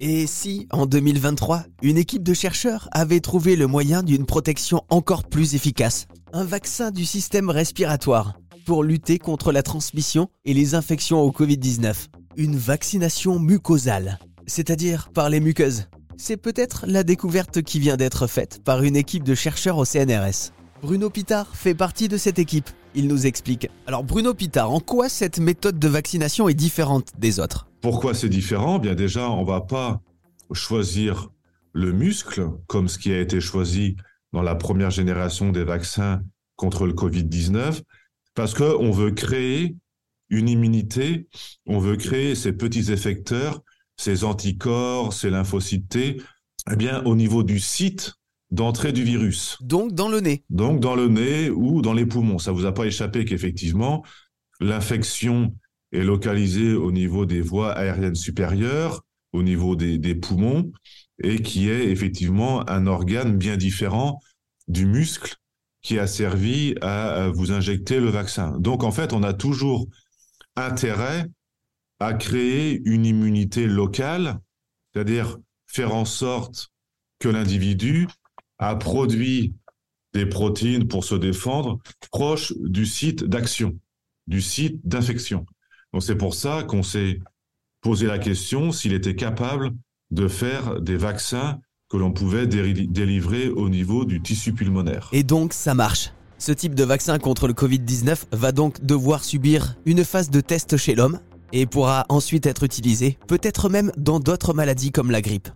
Et si, en 2023, une équipe de chercheurs avait trouvé le moyen d'une protection encore plus efficace? Un vaccin du système respiratoire pour lutter contre la transmission et les infections au Covid-19. Une vaccination mucosale, c'est-à-dire par les muqueuses. C'est peut-être la découverte qui vient d'être faite par une équipe de chercheurs au CNRS. Bruno Pitard fait partie de cette équipe. Il nous explique. Alors Bruno Pitard, en quoi cette méthode de vaccination est différente des autres? Pourquoi c'est différent? Bien déjà, on va pas choisir le muscle comme ce qui a été choisi dans la première génération des vaccins contre le Covid-19 parce qu'on veut créer une immunité, on veut créer ces petits effecteurs, ces anticorps, ces lymphocytes eh bien au niveau du site d'entrée du virus. Donc dans le nez. Donc dans le nez ou dans les poumons. Ça vous a pas échappé qu'effectivement, l'infection est localisée au niveau des voies aériennes supérieures, au niveau des, des poumons, et qui est effectivement un organe bien différent du muscle qui a servi à vous injecter le vaccin. Donc en fait, on a toujours intérêt à créer une immunité locale, c'est-à-dire faire en sorte que l'individu a produit des protéines pour se défendre proche du site d'action, du site d'infection. Donc c'est pour ça qu'on s'est posé la question s'il était capable de faire des vaccins que l'on pouvait délivrer au niveau du tissu pulmonaire. Et donc ça marche. Ce type de vaccin contre le Covid-19 va donc devoir subir une phase de test chez l'homme et pourra ensuite être utilisé, peut-être même dans d'autres maladies comme la grippe.